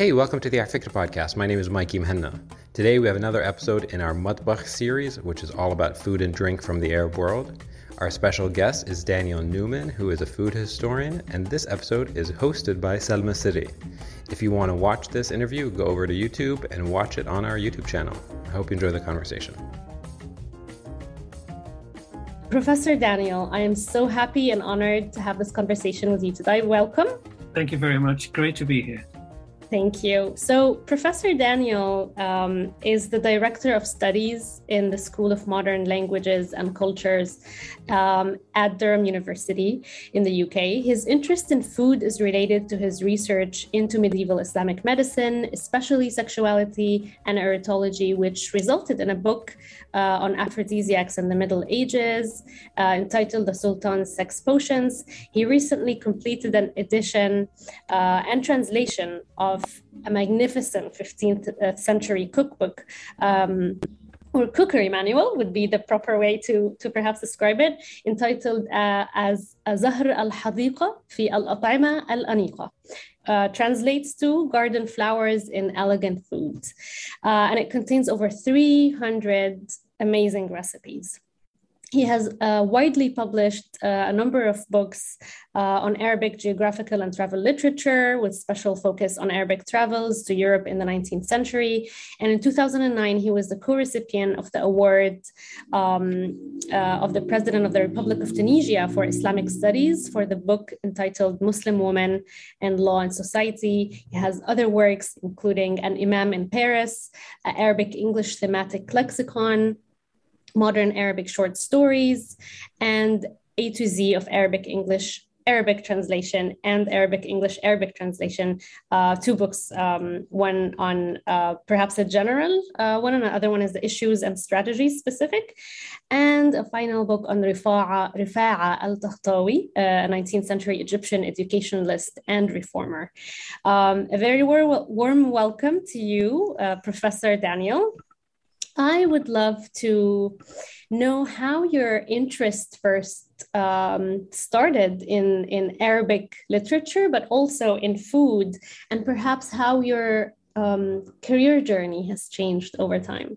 Hey, welcome to the Afikra podcast. My name is Mikey Muhanna. Today we have another episode in our Matbakh series, which is all about food and drink from the Arab world. Our special guest is Daniel Newman, who is a food historian, and this episode is hosted by Salma Serry. If you want to watch this interview, go over to YouTube and watch it on our YouTube channel. I hope you enjoy the conversation. Professor Daniel, I am so happy and honored to have this conversation with you today. Welcome. Thank you very much. Great to be here. Thank you. So, Professor Daniel um, is the Director of Studies in the School of Modern Languages and Cultures um, at Durham University in the UK. His interest in food is related to his research into medieval Islamic medicine, especially sexuality and erotology, which resulted in a book uh, on aphrodisiacs in the Middle Ages, uh, entitled The Sultan's Sex Potions. He recently completed an edition uh, and translation of a magnificent 15th uh, century cookbook. Um, or cookery manual would be the proper way to, to perhaps describe it, entitled uh, as Zahr al-Hadiqa fi al Ataima al-Aniqa. Uh, translates to garden flowers in elegant foods. Uh, and it contains over 300 amazing recipes. He has uh, widely published uh, a number of books uh, on Arabic geographical and travel literature, with special focus on Arabic travels to Europe in the 19th century. And in 2009, he was the co recipient of the award um, uh, of the President of the Republic of Tunisia for Islamic Studies for the book entitled Muslim Women and Law and Society. He has other works, including An Imam in Paris, an Arabic English thematic lexicon modern Arabic short stories, and A to Z of Arabic English Arabic translation and Arabic English Arabic translation. Uh, two books, um, one on uh, perhaps a general uh, one, and the other one is the issues and strategies specific, and a final book on Rifa'a, Rifa'a al Tahtawi, a 19th century Egyptian educationalist and reformer. Um, a very warm, warm welcome to you, uh, Professor Daniel. I would love to know how your interest first um, started in, in Arabic literature, but also in food, and perhaps how your um, career journey has changed over time.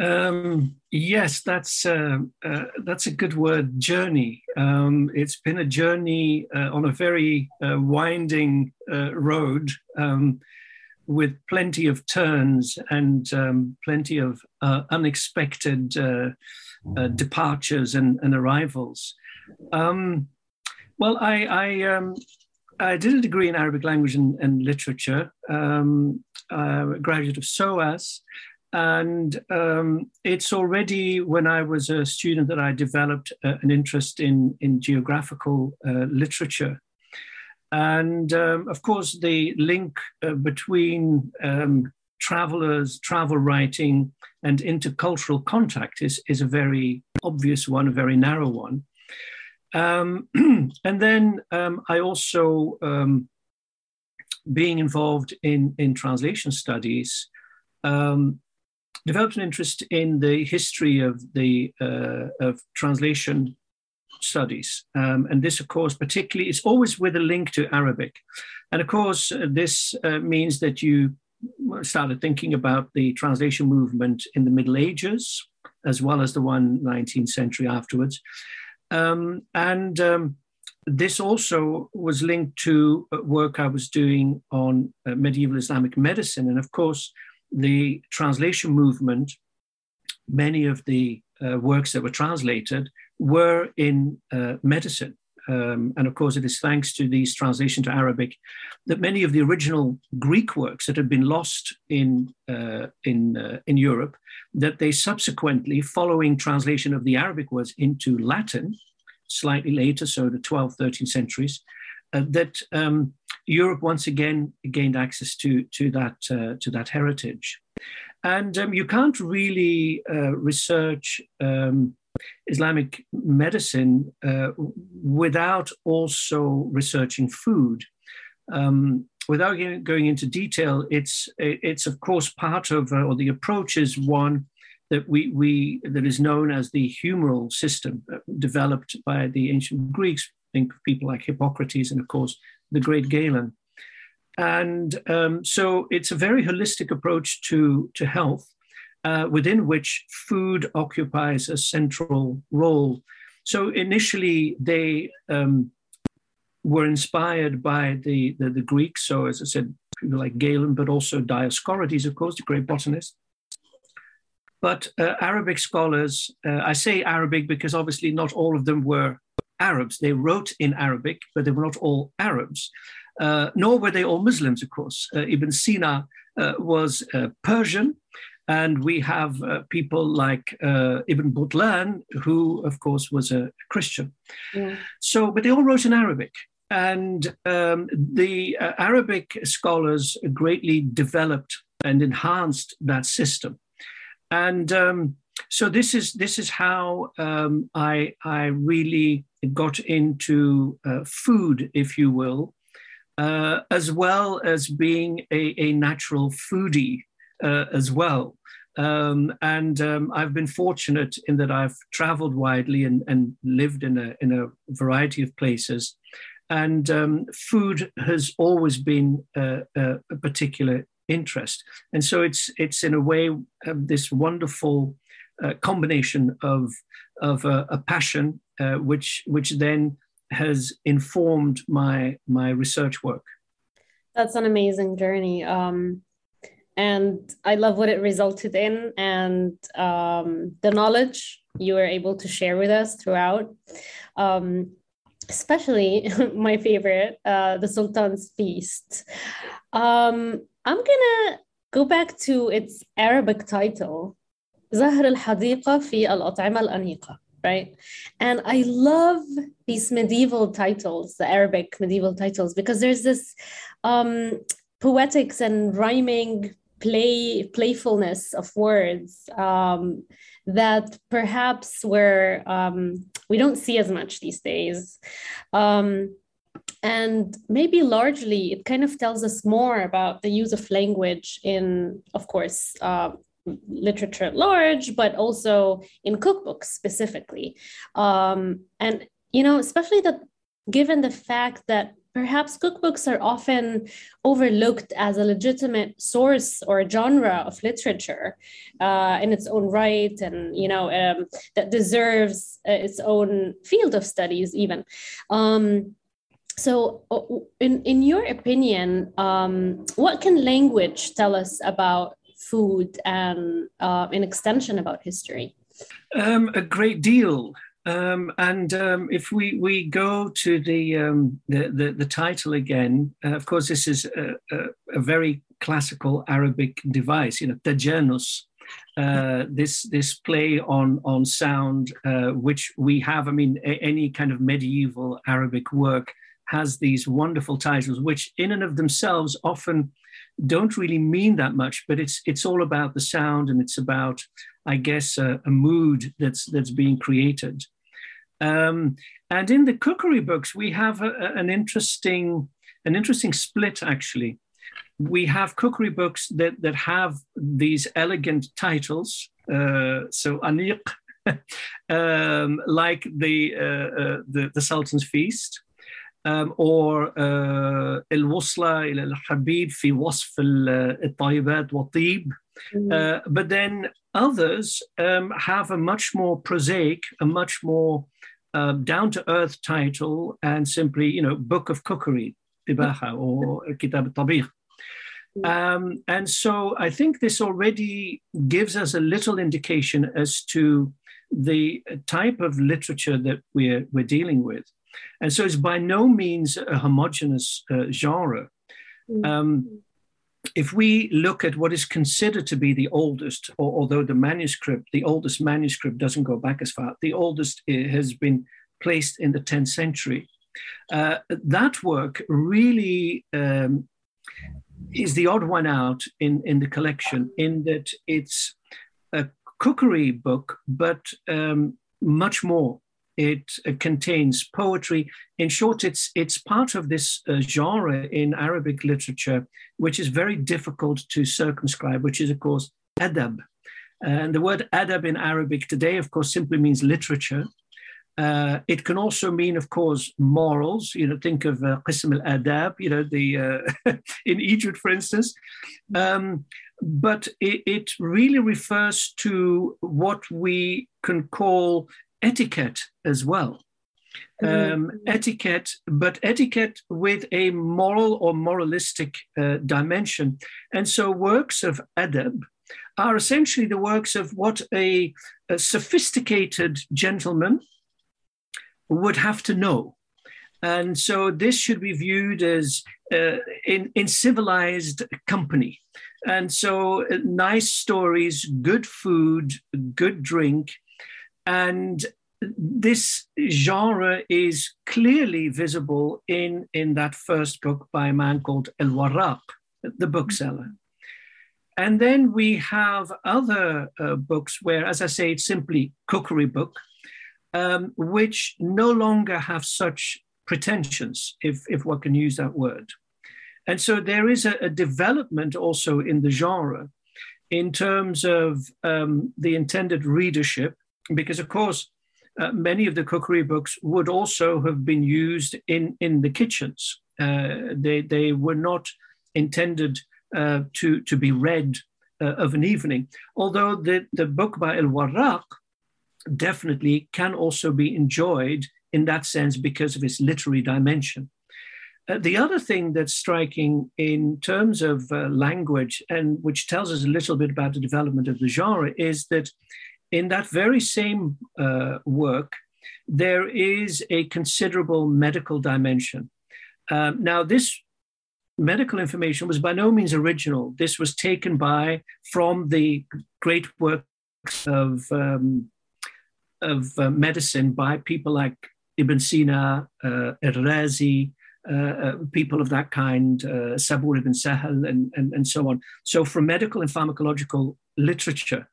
Um, yes, that's uh, uh, that's a good word. Journey. Um, it's been a journey uh, on a very uh, winding uh, road. Um, with plenty of turns and um, plenty of uh, unexpected uh, uh, departures and, and arrivals. Um, well, I, I, um, I, did a degree in Arabic language and, and literature, um, a graduate of SOAS. And um, it's already when I was a student that I developed uh, an interest in, in geographical uh, literature. And um, of course, the link uh, between um, travelers, travel writing, and intercultural contact is, is a very obvious one, a very narrow one. Um, and then um, I also, um, being involved in, in translation studies, um, developed an interest in the history of the uh, of translation studies. Um, and this, of course, particularly is always with a link to Arabic. And of course, uh, this uh, means that you started thinking about the translation movement in the Middle Ages, as well as the one 19th century afterwards. Um, and um, this also was linked to work I was doing on uh, medieval Islamic medicine. And of course, the translation movement, many of the uh, works that were translated were in uh, medicine. Um, and of course, it is thanks to these translation to Arabic that many of the original Greek works that had been lost in, uh, in, uh, in Europe, that they subsequently, following translation of the Arabic words into Latin, slightly later, so the 12th, 13th centuries, uh, that um, Europe once again gained access to, to, that, uh, to that heritage. And um, you can't really uh, research um, Islamic medicine uh, without also researching food. Um, without going into detail, it's it's of course part of uh, or the approach is one that we we that is known as the humoral system uh, developed by the ancient Greeks. Think of people like Hippocrates and of course the great Galen. and um, so it's a very holistic approach to, to health, uh, within which food occupies a central role. So initially, they um, were inspired by the, the, the, Greeks. So, as I said, people like Galen, but also Dioscorides, of course, the great botanist. But uh, Arabic scholars, uh, I say Arabic because obviously not all of them were Arabs. They wrote in Arabic, but they were not all Arabs. Uh, nor were they all Muslims, of course. Uh, Ibn Sina uh, was uh, Persian, and we have people like Ibn Butlan, who, of course, was a Christian. Yeah. So, but they all wrote in Arabic. And um, the Arabic scholars greatly developed and enhanced that system. And um, so this is this is how um, I I really got into uh, food, if you will, uh, as well as being a, a natural foodie uh, as well. Um, and um, I've been fortunate in that I've traveled widely and, and lived in a, in a variety of places. And um, food has always been a, a, a, particular interest. And so it's, it's in a way um, this wonderful uh, combination of, of a, passion, uh, which, which then has informed my my research work. That's an amazing journey. Um, and I love what it resulted in and um, the knowledge you were able to share with us throughout. Um, especially my favorite, uh, the Sultan's Feast. Um, I'm gonna go back to its Arabic title, زهر الحديقة في الأطعمة الأنيقة right? And I love these medieval titles, the Arabic medieval titles, because there's this um, poetics and rhyming play playfulness of words um, that perhaps where um, we don't see as much these days. Um, and maybe largely it kind of tells us more about the use of language in, of course, uh, literature at large, but also in cookbooks specifically. Um, and, you know, especially that given the fact that perhaps cookbooks are often overlooked as a legitimate source or genre of literature uh, in its own right and you know um, that deserves uh, its own field of studies even um, so in, in your opinion um, what can language tell us about food and uh, an extension about history? Um, a great deal. Um, and um, if we, we go to the, um, the, the, the, title again, uh, of course, this is a, a, a, very classical Arabic device, you know, tajanus, uh, this this play on on sound, uh, which we have. I mean, a, any kind of medieval Arabic work has these wonderful titles, which in and of themselves often don't really mean that much, but it's it's all about the sound and it's about, I guess, a, a mood that's that's being created. Um, and in the cookery books, we have a, an interesting an interesting split actually. We have cookery books that that have these elegant titles. Uh, so aniq, um, like the, uh, uh, the the Sultan's Feast um, or الوصلة إلى الحبيب في وصف الطيبات والطيب uh, but then others um, have a much more prosaic, a much more uh, down to earth title, and simply, you know, Book of Cookery, Tibaha, or Kitab al um, and so I think this already gives us a little indication as to the type of literature that we're, we're dealing with. And so it's by no means a homogenous uh, genre. Um, if we look at what is considered to be the oldest, or, although the manuscript, the oldest manuscript doesn't go back as far, the oldest uh, has been placed in the 10th century. Uh, that work really um, is the odd one out in, in the collection, in that it's a cookery book, but um, much more it uh, contains poetry. In short, it's, it's part of this uh, genre in Arabic literature, which is very difficult to circumscribe, which is, of course, adab. And the word adab in Arabic today, of course, simply means literature. Uh, it can also mean, of course, morals. You know, think of uh, qism al adab. You know, the uh, in Egypt, for instance. Um, but it, it, really refers to what we can call etiquette as well. Mm-hmm. Um, etiquette, but etiquette with a moral or moralistic uh, dimension. And so, works of adab are essentially the works of what a, a sophisticated gentleman would have to know. And so this should be viewed as uh, in, in civilized company. And so uh, nice stories, good food, good drink. And this genre is clearly visible in, in that first book by a man called El Warraq, the bookseller. And then we have other uh, books where, as I say, it's simply cookery book, um, which no longer have such pretensions, if, if one can use that word. And so there is a, a development also in the genre in terms of um, the intended readership, because of course, uh, many of the cookery books would also have been used in, in the kitchens. Uh, they, they were not intended uh, to, to be read uh, of an evening. Although the, the book by El Warraq definitely can also be enjoyed in that sense because of its literary dimension. Uh, the other thing that's striking in terms of uh, language, and which tells us a little bit about the development of the genre, is that in that very same uh, work, there is a considerable medical dimension. Um, now, this medical information was by no means original. This was taken by from the great works of um, of uh, medicine by people like Ibn Sina, uh, Razi, uh, uh, people of that kind, uh, Sabur ibn Sahal, and, and, and so on. So, from medical and pharmacological literature.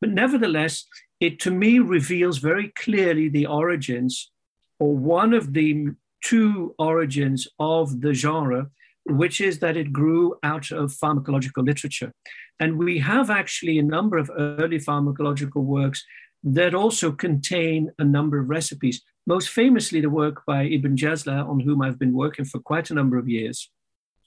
But nevertheless, it to me reveals very clearly the origins, or one of the two origins of the genre, which is that it grew out of pharmacological literature. And we have actually a number of early pharmacological works that also contain a number of recipes, most famously the work by Ibn Jazla, on whom I've been working for quite a number of years,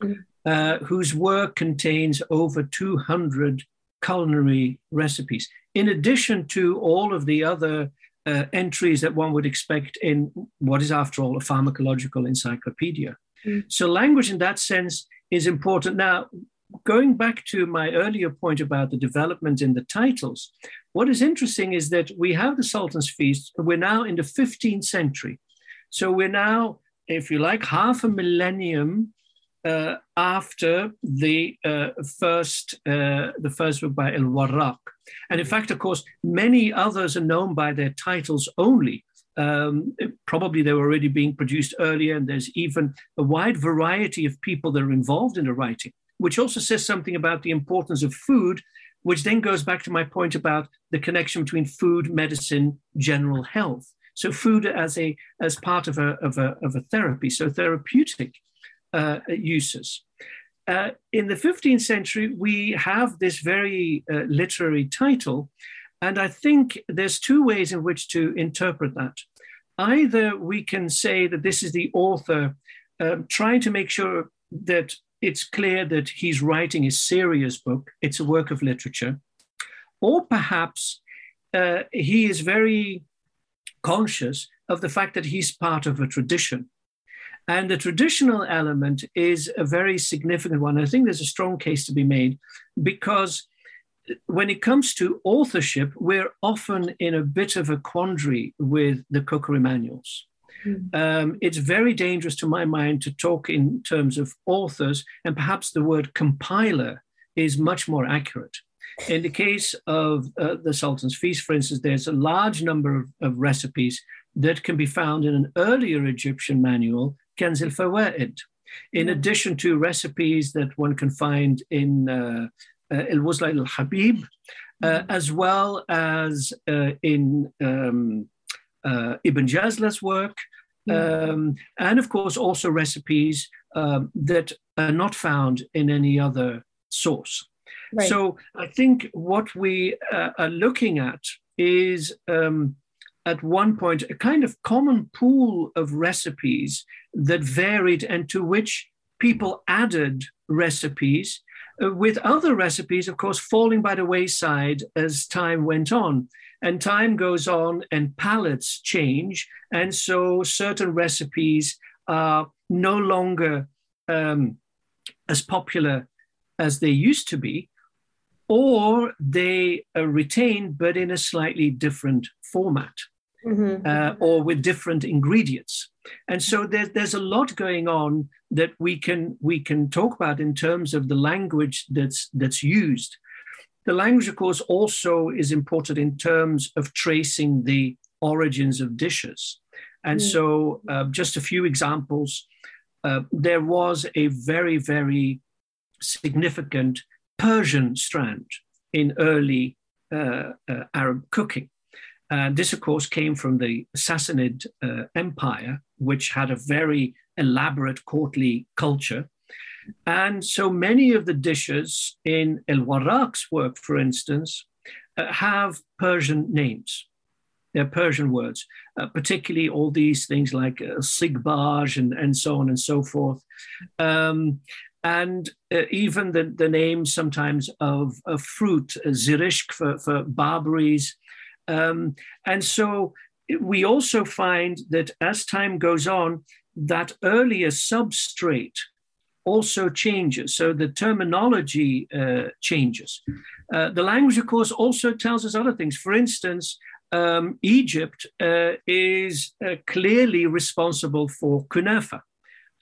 mm-hmm. uh, whose work contains over 200 culinary recipes, in addition to all of the other uh, entries that one would expect in what is, after all, a pharmacological encyclopedia. Mm. So, language in that sense is important. Now, going back to my earlier point about the development in the titles, what is interesting is that we have the Sultan's Feast, we're now in the 15th century. So we're now, if you like, half a millennium uh, after the uh, first uh, the first book by El Warraq. And in fact, of course, many others are known by their titles only. Um, probably they were already being produced earlier, and there's even a wide variety of people that are involved in the writing, which also says something about the importance of food, which then goes back to my point about the connection between food, medicine, general health. So food as a as part of a of a, of a therapy, so therapeutic uh, uses. Uh, in the 15th century, we have this very uh, literary title, and I think there's two ways in which to interpret that. Either we can say that this is the author um, trying to make sure that it's clear that he's writing a serious book, it's a work of literature, or perhaps uh, he is very conscious of the fact that he's part of a tradition. And the traditional element is a very significant one. I think there's a strong case to be made because when it comes to authorship, we're often in a bit of a quandary with the cookery manuals. Mm. Um, it's very dangerous to my mind to talk in terms of authors, and perhaps the word compiler is much more accurate. In the case of uh, the Sultan's Feast, for instance, there's a large number of, of, recipes that can be found in an earlier Egyptian manual, Kanz al-Fawaid, in addition to recipes that one can find in uh, uh, El al-Habib, uh, hmm. as well as uh, in um, uh, Ibn Jazla's work, um, and of course also recipes um, that are not found in any other source. Right. So I think what we uh, are looking at is um, at one point a kind of common pool of recipes that varied and to which people added recipes, uh, with other recipes, of course, falling by the wayside as time went on. And time goes on and palates change. And so certain recipes are no longer um, as popular as they used to be, or they are retained but in a slightly different format mm-hmm. uh, or with different ingredients. And so there's there's a lot going on that we can we can talk about in terms of the language that's that's used. The language, of course, also is important in terms of tracing the origins of dishes. And mm-hmm. so, uh, just a few examples. Uh, there was a very, very significant Persian strand in early uh, uh, Arab cooking. Uh, this, of course, came from the Sassanid uh, Empire, which had a very elaborate courtly culture. And so many of the dishes in El Warraq's work, for instance, uh, have Persian names. They're Persian words, uh, particularly all these things like uh, sigbaj and, and so on and so forth. Um, and uh, even the, the names sometimes of, of fruit, uh, zirishk for, for barberries. Um, and so we also find that as time goes on, that earlier substrate also changes. So the terminology uh, changes. Uh, the language, of course, also tells us other things. For instance, um, Egypt uh, is uh, clearly responsible for kunafa.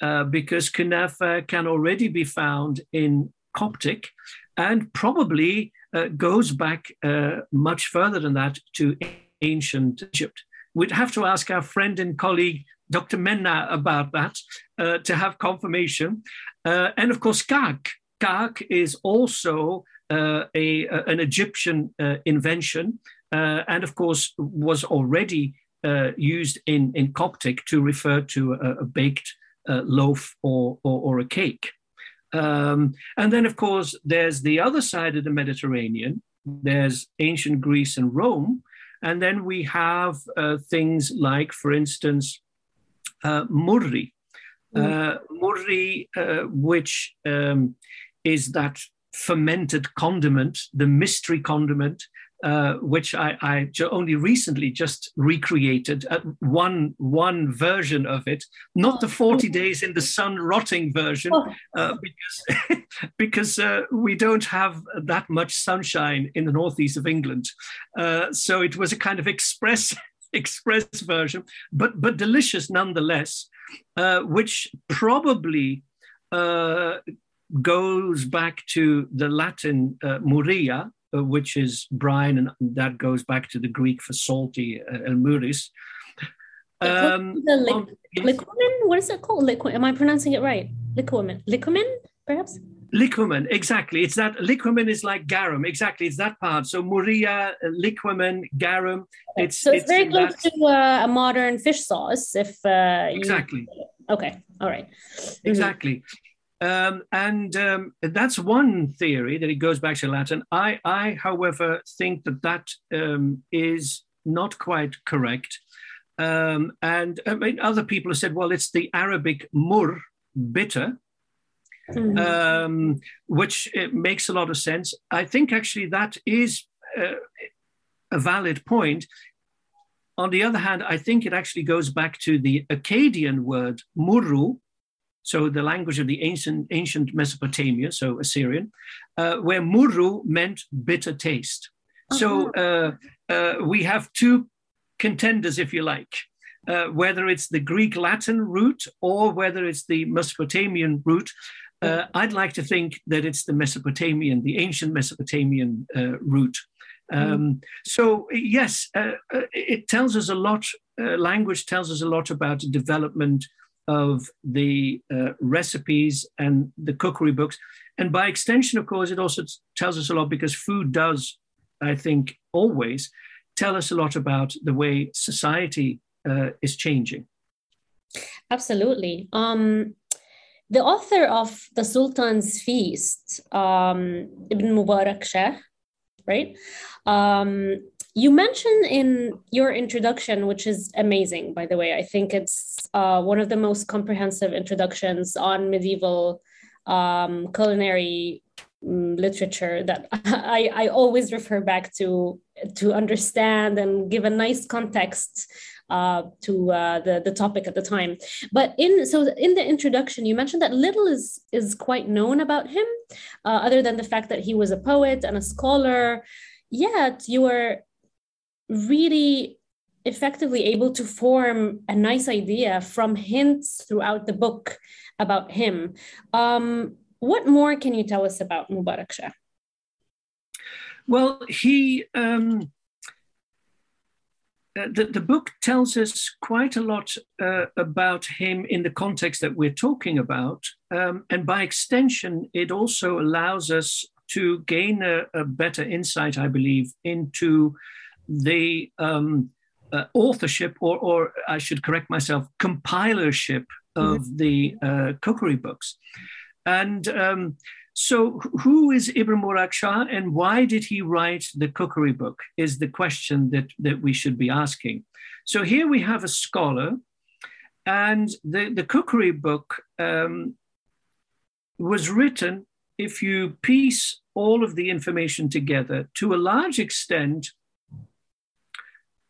Uh, because kunafa can already be found in Coptic and probably uh, goes back uh, much further than that to ancient Egypt. We'd have to ask our friend and colleague Dr. Menna about that uh, to have confirmation. Uh, and of course, kak. Kak is also a, an Egyptian invention, and of course was already used in, in Coptic to refer to a, a baked uh, loaf or, or, or, a cake. Um, and then, of course, there's the other side of the Mediterranean. There's ancient Greece and Rome. And then we have uh, things like, for instance, uh, murri. Mm. Uh, murri, uh, which um, is that fermented condiment, the mystery condiment uh, which I, I, only recently just recreated uh, one one version of it, not the 40 days in the sun rotting version, oh. uh, because because uh, we don't have that much sunshine in the northeast of England. Uh, so it was a kind of express express version, but but delicious nonetheless, which probably goes back to the Latin muria, uh, which is brine, and that goes back to the Greek for salty, uh, muris. Um, the um, What is it called? Liquid. Am I pronouncing it right? Liquamen. Liquamen, perhaps. Liquamen, exactly. It's that liquamen is like garum, exactly. It's that part. So muria, uh, liquamen, garum. It's so it's, it's very close that... to uh, a modern fish sauce. If uh, you... exactly. Okay. All right. Exactly. Mm-hmm. Um, and um, that's one theory that it goes back to Latin. I, I however, think that that um, is not quite correct. Um, and I mean, other people have said, well, it's the Arabic mur, bitter, mm-hmm. Um, which uh, makes a lot of sense. I think actually that is uh, a valid point. On the other hand, I think it actually goes back to the Akkadian word muru, so the language of the ancient, ancient Mesopotamia, so Assyrian, uh, where muru meant bitter taste. Uh-huh. So uh, uh, we have two contenders, if you like, uh, whether it's the Greek Latin root or whether it's the Mesopotamian root. Uh, I'd like to think that it's the Mesopotamian, the ancient Mesopotamian uh, root. Mm-hmm. Um, so yes, it tells us a lot. language tells us a lot about development of the uh, recipes and the cookery books. And by extension, of course, it also tells us a lot because food does, I think, always tell us a lot about the way society uh, is changing. Absolutely. Um, the author of The Sultan's Feast, um, Ibn Mubarak Shah, right? Um, you mentioned in your introduction, which is amazing, by the way. I think it's uh, one of the most comprehensive introductions on medieval um, culinary um, literature that I, I always refer back to to understand and give a nice context uh, to uh, the the topic at the time. But in so in the introduction, you mentioned that little is is quite known about him, uh, other than the fact that he was a poet and a scholar. Yet you were really effectively able to form a nice idea from hints throughout the book about him. Um, what more can you tell us about Mubarak Shah? Well, he um, uh, the, the book tells us quite a lot uh, about him in the context that we're talking about. Um, and by extension, it also allows us to gain a, a better insight, I believe, into the um, uh, authorship, or, or I should correct myself, compilership of mm-hmm. the uh, cookery books. And um, so, who is Ibn Mubarak Shah and why did he write the cookery book? Is the question that, that we should be asking. So, here we have a scholar, and the, the cookery book um, was written, if you piece all of the information together, to a large extent,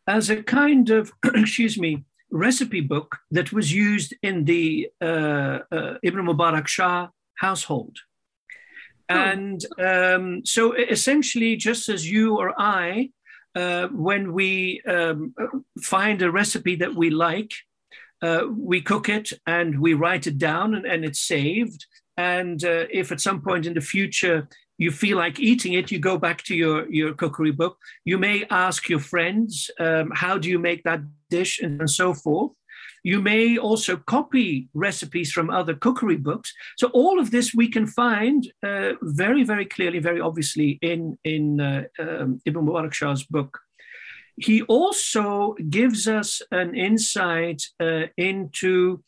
as a kind of, excuse me, recipe book that was used in the uh, uh, Ibn Mubarak Shah household. Oh. And um, so essentially, just as you or I, uh, when we um, find a recipe that we like, uh, we cook it and we write it down and, and it's saved. And uh, if at some point in the future you feel like eating it, you go back to your, your cookery book. You may ask your friends, um, how do you make that dish, and, and so forth. You may also copy recipes from other cookery books. So all of this we can find uh, very, very clearly, very obviously in, in uh, um, Ibn Mubarak Shah's book. He also gives us an insight uh, into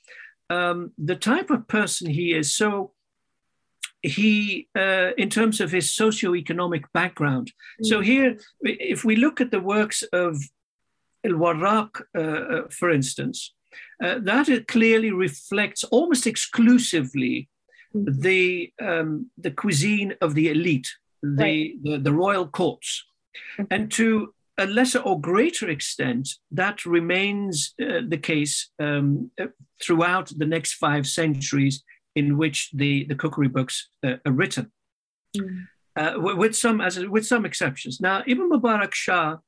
um, the type of person he is. So he, uh, in terms of his socioeconomic background. Mm. So here, if we look at the works of El Warraq, uh, uh, for instance, uh, that it clearly reflects almost exclusively mm-hmm. the um, the cuisine of the elite, the right. the, the, royal courts, mm-hmm. and to a lesser or greater extent, that remains uh, the case um, uh, throughout the next five centuries in which the, the cookery books uh, are written, mm. with some as with some exceptions. Now, Ibn Mubarak Shah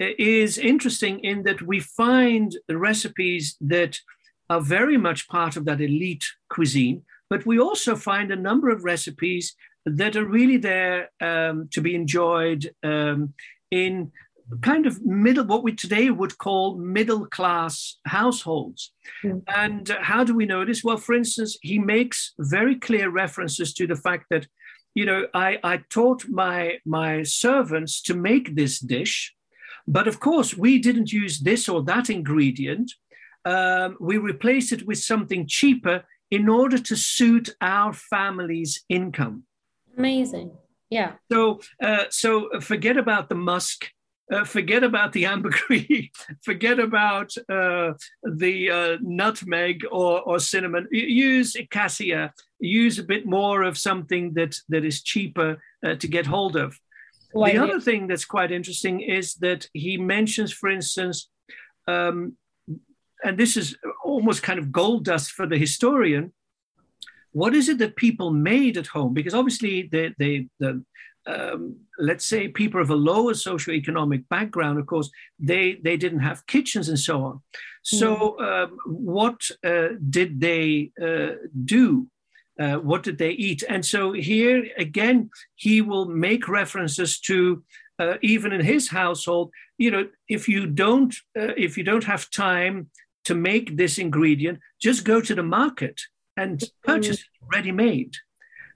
is interesting in that we find the recipes that are very much part of that elite cuisine, but we also find a number of recipes that are really there um, to be enjoyed um, in kind of middle, what we today would call middle class households. Mm. And how do we know this? Well, for instance, he makes very clear references to the fact that, you know, I, I taught my, my servants to make this dish but of course, we didn't use this or that ingredient. Um, we replaced it with something cheaper in order to suit our family's income. Amazing. Yeah. So, uh, so forget about the musk. Uh, forget about the ambergris. forget about uh, the uh, nutmeg or, or cinnamon. Use cassia. Use a bit more of something that that is cheaper uh, to get hold of. The other thing that's quite interesting is that he mentions, for instance, um, and this is almost kind of gold dust for the historian. What is it that people made at home? Because obviously, they, they, the um, let's say people of a lower socioeconomic background, of course, they they didn't have kitchens and so on. So, mm. um, what uh, did they uh, do? Uh, what did they eat? And so here again, he will make references to uh, even in his household. You know, if you don't uh, if you don't have time to make this ingredient, just go to the market and purchase it ready made.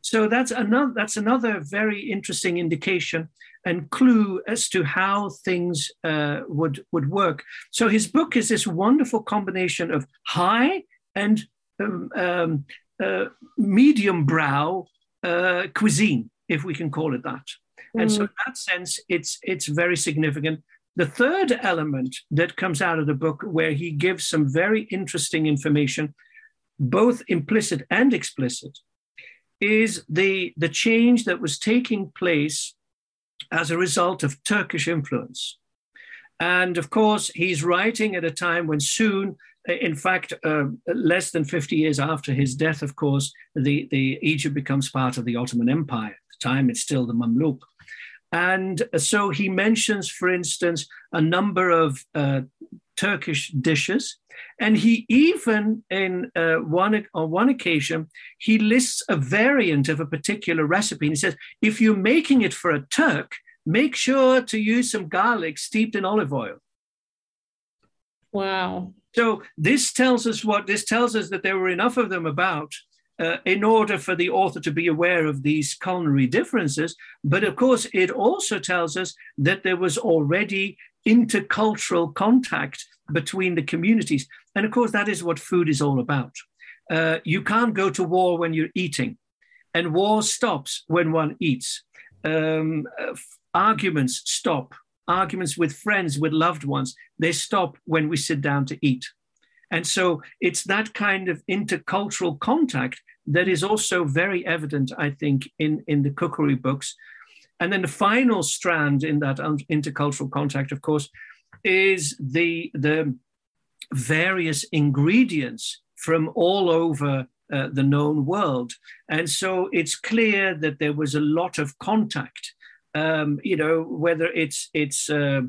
So that's another that's another very interesting indication and clue as to how things uh, would would work. So his book is this wonderful combination of high and um, um, uh, medium brow uh, cuisine, if we can call it that. Mm. And so, in mm. that sense, it's it's very significant The third element that comes out of the book, where he gives some very interesting information, both implicit and explicit, is the, the change that was taking place as a result of Turkish influence. And of course, he's writing at a time when soon, in fact, uh, less than 50 years after his death, of course, the, the Egypt becomes part of the Ottoman Empire. At the time, it's still the Mamluk. And so he mentions, for instance, a number of uh, Turkish dishes. And he even, in uh, one, on one occasion, he lists a variant of a particular recipe. And he says, if you're making it for a Turk, make sure to use some garlic steeped in olive oil. Wow. So this tells us what this tells us that there were enough of them about uh, in order for the author to be aware of these culinary differences. But of course, it also tells us that there was already intercultural contact between the communities. And of course, that is what food is all about. Uh, you can't go to war when you're eating, and war stops when one eats. Um, uh, arguments stop. Arguments with friends, with loved ones, they stop when we sit down to eat. And so it's that kind of intercultural contact that is also very evident, I think, in, in the cookery books. And then the final strand in that intercultural contact, of course, is the, the various ingredients from all over uh, the known world. And so it's clear that there was a lot of contact. Um, you know, whether it's it's uh,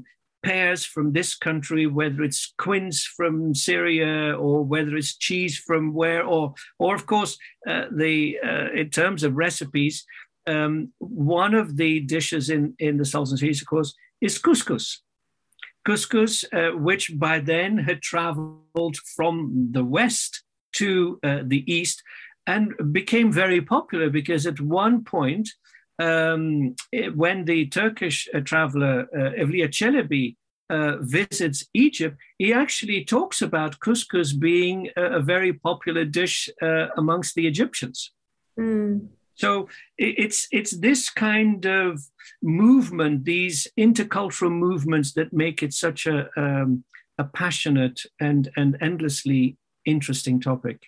pears from this country, whether it's quince from Syria, or whether it's cheese from where, or or of course uh, the uh, in terms of recipes, um, one of the dishes in in the Sultan's feast, of course, is couscous. Couscous, uh, which by then had traveled from the west to uh, the east and became very popular because at one point um, when the Turkish uh, traveler uh, Evliya Çelebi uh, visits Egypt, he actually talks about couscous being a, a very popular dish uh, amongst the Egyptians. Mm. So it's it's this kind of movement, these intercultural movements, that make it such a um, a passionate and and endlessly interesting topic.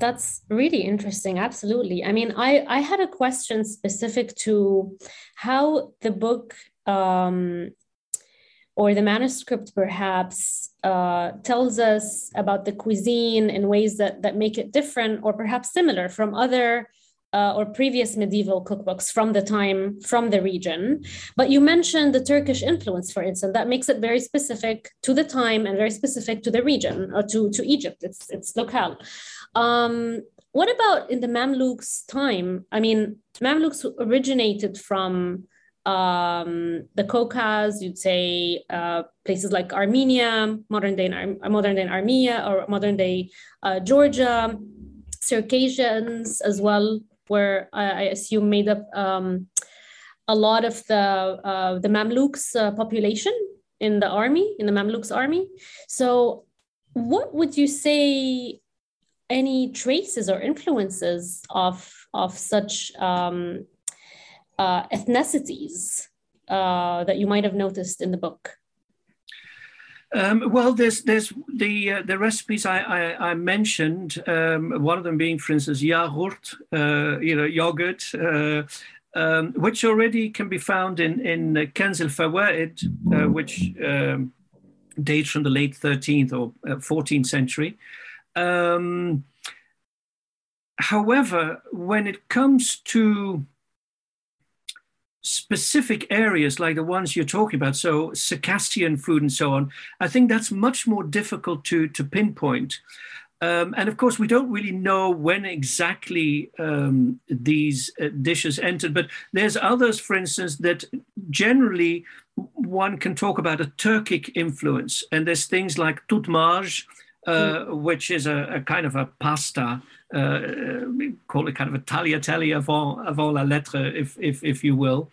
That's really interesting. Absolutely. I mean, I, I had a question specific to how the book um, or the manuscript perhaps uh, tells us about the cuisine in ways that, that make it different or perhaps similar from other uh, or previous medieval cookbooks from the time from the region. But you mentioned the turkish influence for instance that makes it very specific to the time and very specific to the region or to, to egypt it's it's locale. Um, what about in the mamluks time? I mean mamluks originated from um, the Caucasus, you'd say uh, places like Armenia, modern day modern day Armenia, or modern day uh, Georgia, Circassians as well, where I, I assume made up um, a lot of the uh, the Mamluks uh, population in the army, in the Mamluks army. So, what would you say? Any traces or influences of of such um, uh, ethnicities uh, that you might have noticed in the book? Um, well, there's there's the uh, the recipes I, I, I mentioned. Um, one of them being, for instance, yogurt, uh, you know, yogurt, uh, um, which already can be found in in Kanz al-Fawaid, uh, which um, dates from the late 13th or 14th uh, century. Um, however, when it comes to specific areas like the ones you're talking about, so Circassian food and so on, I think that's much more difficult to, to pinpoint. Um, and of course, we don't really know when exactly um, these uh, dishes entered, but there's others, for instance, that generally one can talk about a Turkic influence. And there's things like tutmaj, uh, mm. which is a, a, kind of a pasta uh, call it kind of a tagliatelle avant, avant la lettre, if, if, if you will.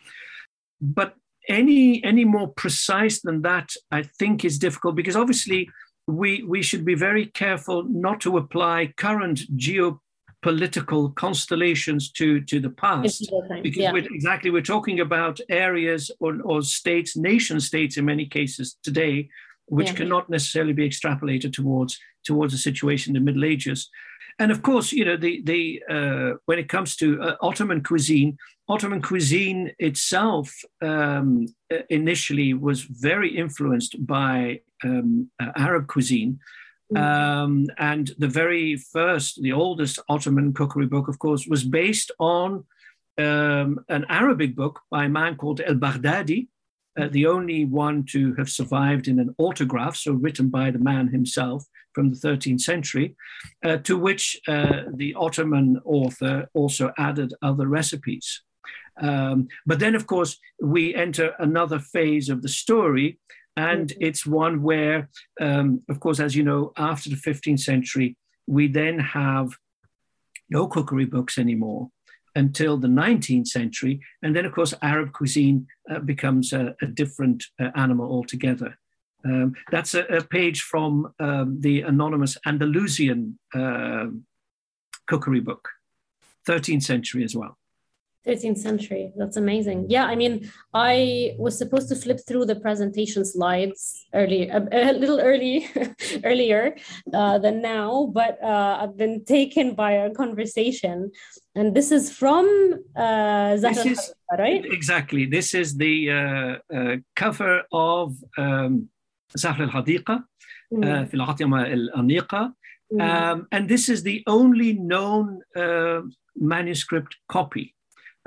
But any, any more precise than that, I think is difficult because obviously we, we should be very careful not to apply current geopolitical constellations to, to the past. because yeah. we're, exactly, we're talking about areas or, or states, nation states in many cases today, which yeah. cannot necessarily be extrapolated towards towards a situation in the Middle Ages. And of course, you know, the the uh, when it comes to uh, Ottoman cuisine, Ottoman cuisine itself um, initially was very influenced by um, uh, Arab cuisine. Mm. Um, and the very first, the oldest Ottoman cookery book, of course, was based on um, an Arabic book by a man called El Baghdadi, uh, the only one to have survived in an autograph, so written by the man himself from the 13th century, uh, to which uh, the Ottoman author also added other recipes. Um, but then, of course, we enter another phase of the story and mm-hmm. it's one where, um, of course, as you know, after the 15th century, we then have no cookery books anymore until the 19th century. And then, of course, Arab cuisine uh, becomes a, a different uh, animal altogether. Um, that's a, a, page from um, the anonymous Andalusian uh, cookery book, 13th century as well. 13th century. That's amazing. Yeah, I mean, I was supposed to flip through the presentation slides early, a, a little early, earlier uh, than now, but uh, I've been taken by a conversation, and this is from uh, Zahr is, right? Exactly. This is the uh, uh, cover of um, Zahr al-Hadiqa في العاطمة الأنيقة. Um, and this is the only known uh, manuscript copy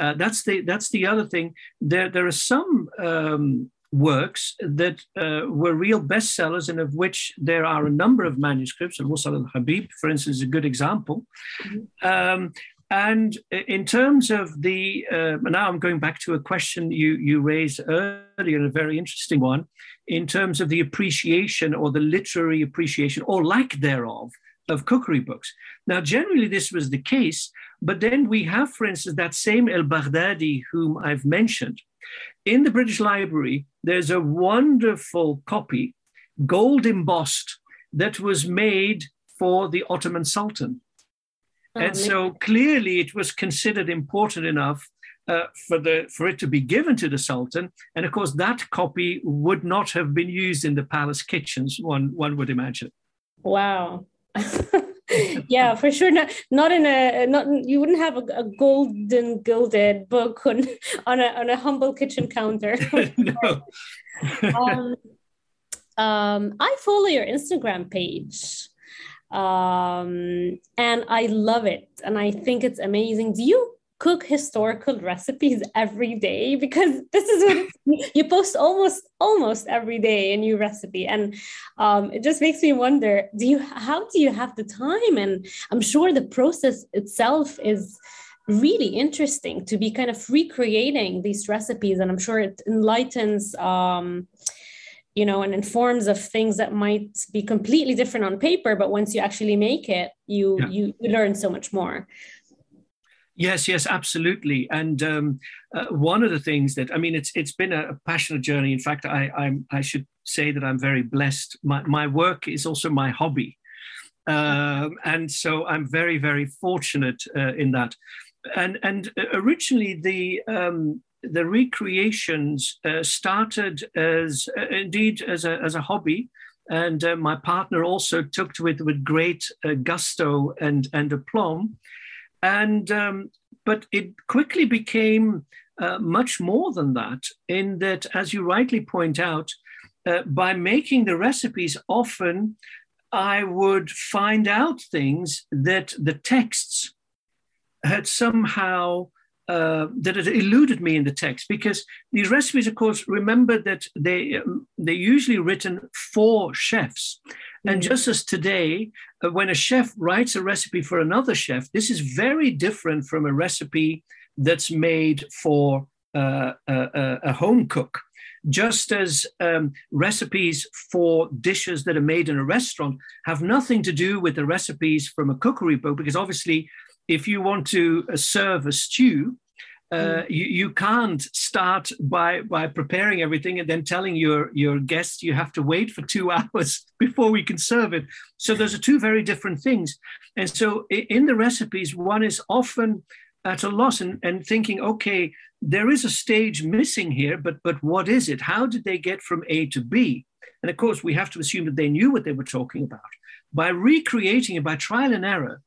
uh, that's the that's the other thing. There there are some um, works that uh, were real bestsellers, and of which there are a number of manuscripts. And Musal al Habib, for instance, is a good example. Mm-hmm. Um, and in terms of the uh, now, I'm going back to a question you you raised earlier, a very interesting one, in terms of the appreciation or the literary appreciation or lack thereof of cookery books. Now, generally, this was the case, but then we have, for instance, that same El Baghdadi, whom I've mentioned. In the British Library, there's a wonderful copy, gold embossed, that was made for the Ottoman Sultan. Oh, and so clearly it was considered important enough uh, for the for it to be given to the sultan and of course that copy would not have been used in the palace kitchens one one would imagine wow yeah, for sure. Not not in a not you wouldn't have a, a golden gilded book on on a on a humble kitchen counter. no. um, um, I follow your Instagram page, um, and I love it, and I think it's amazing. Do you cook historical recipes every day because this is what you post almost almost every day a new recipe. And um, it just makes me wonder do you how do you have the time? And i'm sure the process itself is really interesting to be kind of recreating these recipes. And i'm sure it enlightens um, you know and informs of things that might be completely different on paper but once you actually make it you yeah. you, you learn so much more Yes, yes, absolutely. And um, uh, one of the things that I mean, it's it's been a, passionate journey. In fact, I I'm, I should say that I'm very blessed. My my work is also my hobby, um, and so I'm very very fortunate uh, in that. And and originally the um, the recreations uh, started as uh, indeed as a as a hobby. And uh, my partner also took to it with great uh, gusto and, and aplomb. And um, but it quickly became uh, much more than that. In that, as you rightly point out, uh, by making the recipes, often I would find out things that the texts had somehow uh, that had eluded me in the text because these recipes, of course, remember that they um, they're usually written for chefs, and mm. just as today, uh, when a chef writes a recipe for another chef, this is very different from a recipe that's made for uh, a, a, home cook. Just as um, recipes for dishes that are made in a restaurant have nothing to do with the recipes from a cookery book, because obviously, if you want to uh, serve a stew, Uh, you, you can't start by by preparing everything and then telling your your guests you have to wait for two hours before we can serve it. So those are two very different things. And so in the recipes, one is often at a loss and, and thinking, okay, there is a stage missing here, but but what is it? How did they get from A to B? And of course, we have to assume that they knew what they were talking about. By recreating it by trial and error,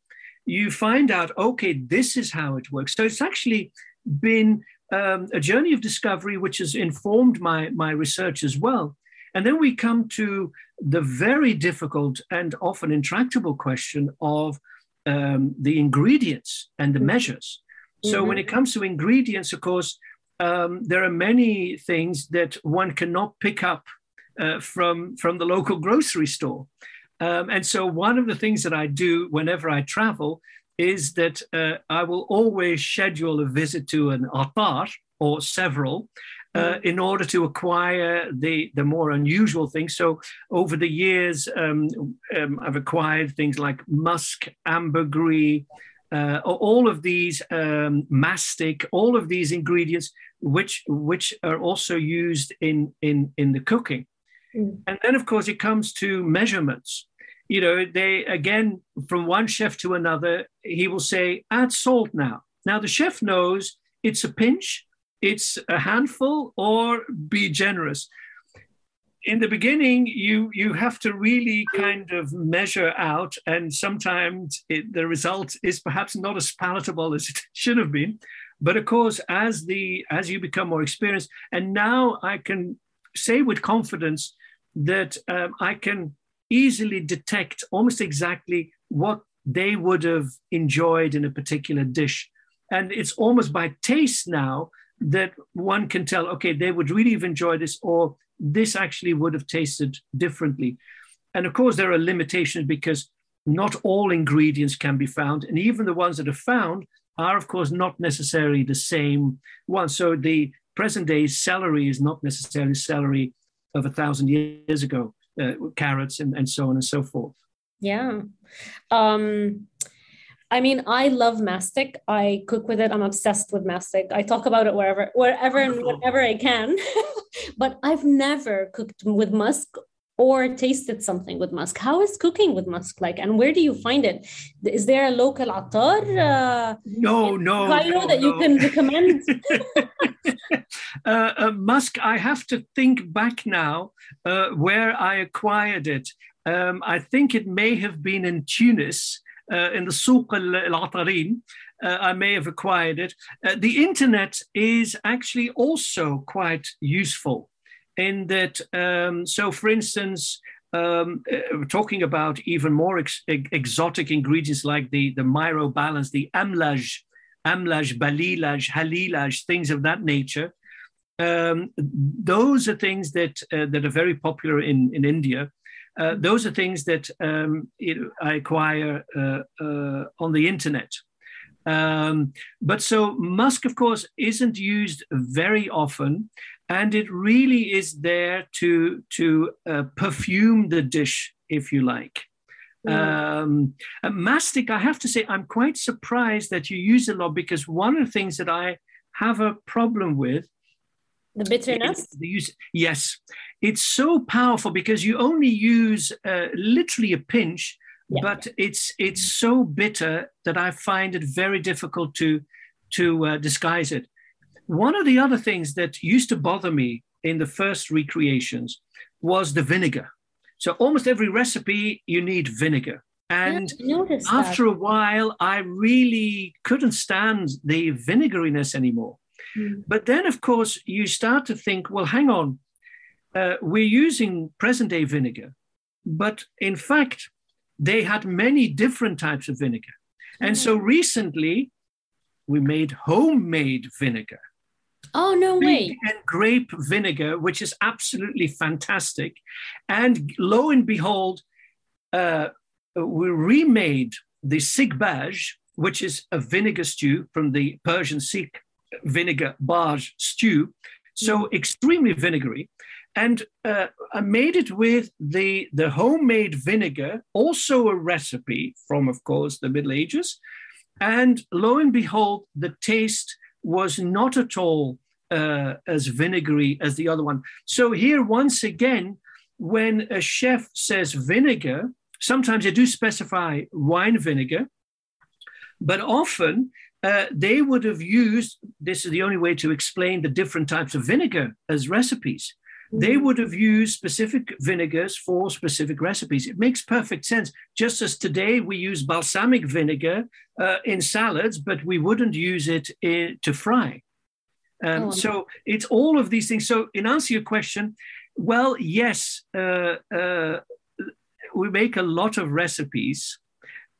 you find out, okay, this is how it works. So it's actually been um, a journey of discovery which has informed my, my research as well. And then we come to the very difficult and often intractable question of um, the ingredients and the mm-hmm. measures. So mm-hmm. when it comes to ingredients, of course, um, there are many things that one cannot pick up uh, from from the local grocery store. Um, and so one of the things that I do whenever I travel is that uh, I will always schedule a visit to an attar or several uh, mm-hmm. in order to acquire the, the more unusual things. So over the years, um, um, I've acquired things like musk, ambergris, uh, all of these um, mastic, all of these ingredients, which which are also used in in in the cooking. Mm. And then, of course, it comes to measurements. You know, they again from one chef to another, he will say, "Add salt now." Now the chef knows it's a pinch, it's a handful, or be generous in the beginning you you have to really kind of measure out and sometimes it, the result is perhaps not as palatable as it should have been but of course as the as you become more experienced and now i can say with confidence that um, i can easily detect almost exactly what they would have enjoyed in a particular dish and it's almost by taste now that one can tell okay they would really have enjoyed this or this actually would have tasted differently. And of course, there are limitations because not all ingredients can be found. And even the ones that are found are, of course, not necessarily the same one. So the present day celery is not necessarily celery of a thousand years ago, uh, carrots and, and so on and so forth. Yeah. Um, I mean, I love mastic. I cook with it. I'm obsessed with mastic. I talk about it wherever, wherever and whenever I can. but I've never cooked with musk or tasted something with musk. How is cooking with musk like, and where do you find it? Is there a local attar? Uh, no, no, Cairo no, that no. you can recommend. uh, uh, musk, I have to think back now uh, where I acquired it. Um, I think it may have been in Tunis uh, in the Souq al-Atarin. Uh, I may have acquired it. Uh, the internet is actually also quite useful in that. Um, so, for instance, um, talking about even more ex- exotic ingredients like the, the myrobalans, the amlaj, amlaj, balilaj, halilaj, things of that nature. Um, those are things that uh, that are very popular in, in India. Uh, those are things that um, it, I acquire uh, uh, on the internet. Um, but so musk, of course, isn't used very often, and it really is there to to uh, perfume the dish, if you like. Mm. Um, mastic, I have to say, I'm quite surprised that you use a lot because one of the things that I have a problem with the bitterness? The use yes. It's so powerful because you only use uh, literally a pinch yeah. but it's it's so bitter that i find it very difficult to to uh, disguise it. One of the other things that used to bother me in the first recreations was the vinegar. So almost every recipe you need vinegar. And after a while i really couldn't stand the vinegariness anymore mm. but then of course you start to think well hang on uh, we're using present day vinegar, but in fact, they had many different types of vinegar. And so hmm. recently, we made homemade vinegar. Oh, no way. And grape vinegar, which is absolutely fantastic. And lo and behold, uh, we remade the sikbaj, which is a vinegar stew from the Persian sik vinegar barge stew. So mm. extremely vinegary and uh, I made it with the, the homemade vinegar, also a recipe from, of course, the Middle Ages. And lo and behold, the taste was not at all uh, as vinegary as the other one. So here, once again, when a chef says vinegar, sometimes they do specify wine vinegar, but often uh, they would have used this is the only way to explain the different types of vinegar as recipes. They mm-hmm. would have used specific vinegars for specific recipes. It makes perfect sense. Just as today we use balsamic vinegar uh, in salads, but we wouldn't use it in, to fry. Um, oh, so it's all of these things. So, in answer to your question, well, yes, uh, uh, we make a lot of recipes.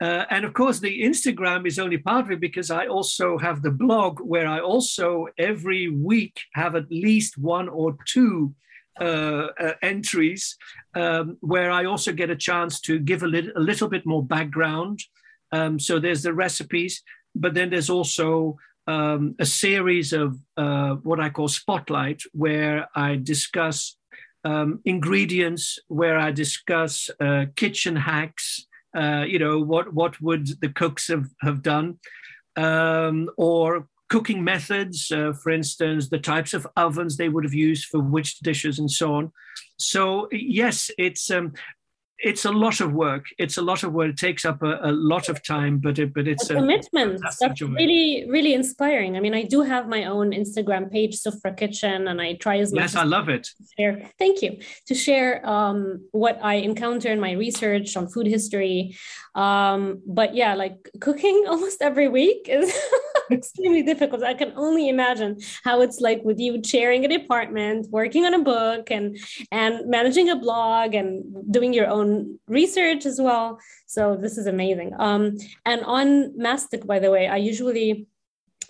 Uh, and of course, the Instagram is only part of it because I also have the blog where I also every week have at least one or two uh, uh, entries um, where I also get a chance to give a, a little bit more background. Um, so there's the recipes, but then there's also um, a series of uh, what I call spotlight, where I discuss um, ingredients, where I discuss uh, kitchen hacks, uh, you know, what, what would the cooks have, have done, um, or cooking methods, uh, for instance, the types of ovens they would have used for which dishes and so on. So yes, it's um, it's a lot of work. It's a lot of work. It takes up a, a lot of time, but it, but it's a, a commitment. That's really really inspiring. I mean, I do have my own Instagram page, Sufra Kitchen, and I try as much. Yes, I love it. Share. Thank you to share um, what I encounter in my research on food history. Um, but yeah, like cooking almost every week is extremely difficult. I can only imagine how it's like with you chairing a department, working on a book, and and managing a blog and doing your own research as well. So this is amazing. Um, and on mastic, by the way, I usually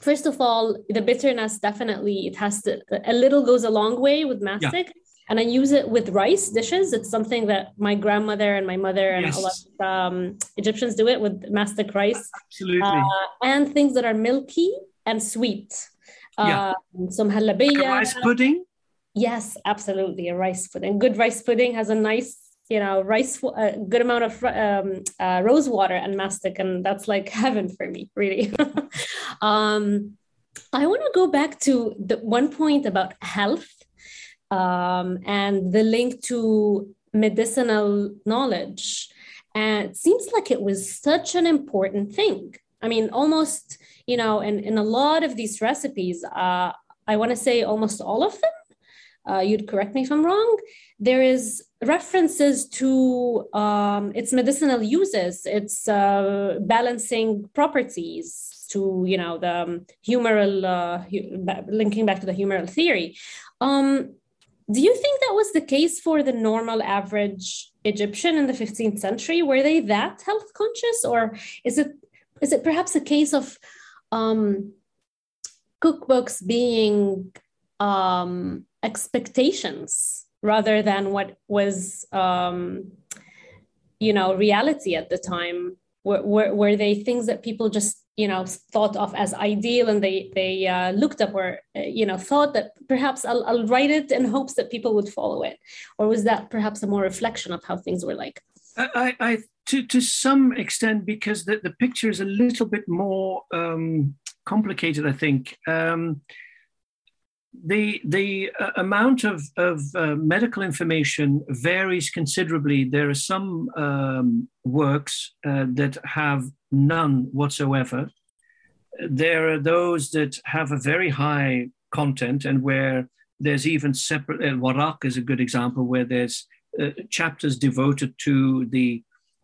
first of all the bitterness definitely it has to a little goes a long way with mastic yeah. And i use it with rice dishes. It's something that my grandmother and my mother and yes. a lot of um, egyptians do it with mastic rice absolutely. uh, and things that are milky and sweet. Yeah. Um, some halabiya like rice pudding? Yes absolutely a rice pudding. Good rice pudding has a nice you know rice a good amount of um, uh, rose water and mastic and that's like heaven for me really. Um, i want to go back to the one point about health um, and the link to medicinal knowledge. And it seems like it was such an important thing. I mean almost you know in, in a lot of these recipes uh, i want to say almost all of them uh, you'd correct me if i'm wrong. There is references to um, its medicinal uses, its uh, balancing properties to, you know, the um, humoral, uh, linking back to the humoral theory. Um, do you think that was the case for the normal average Egyptian in the 15th century? Were they that health conscious, or is it is it perhaps a case of um, cookbooks being um, expectations rather than what was um, you know reality at the time were, were, were they things that people just you know thought of as ideal and they they uh, looked up or uh, you know thought that perhaps I'll, I'll write it in hopes that people would follow it. Or was that perhaps a more reflection of how things were like? I, I to to some extent because the, the picture is a little bit more um, complicated i think. Um, the the uh, amount of, of uh, medical information varies considerably. There are some um, works uh, that have none whatsoever. There are those that have a very high content and where there's even separate. Uh, Warraq is a good example where there's uh, chapters devoted to the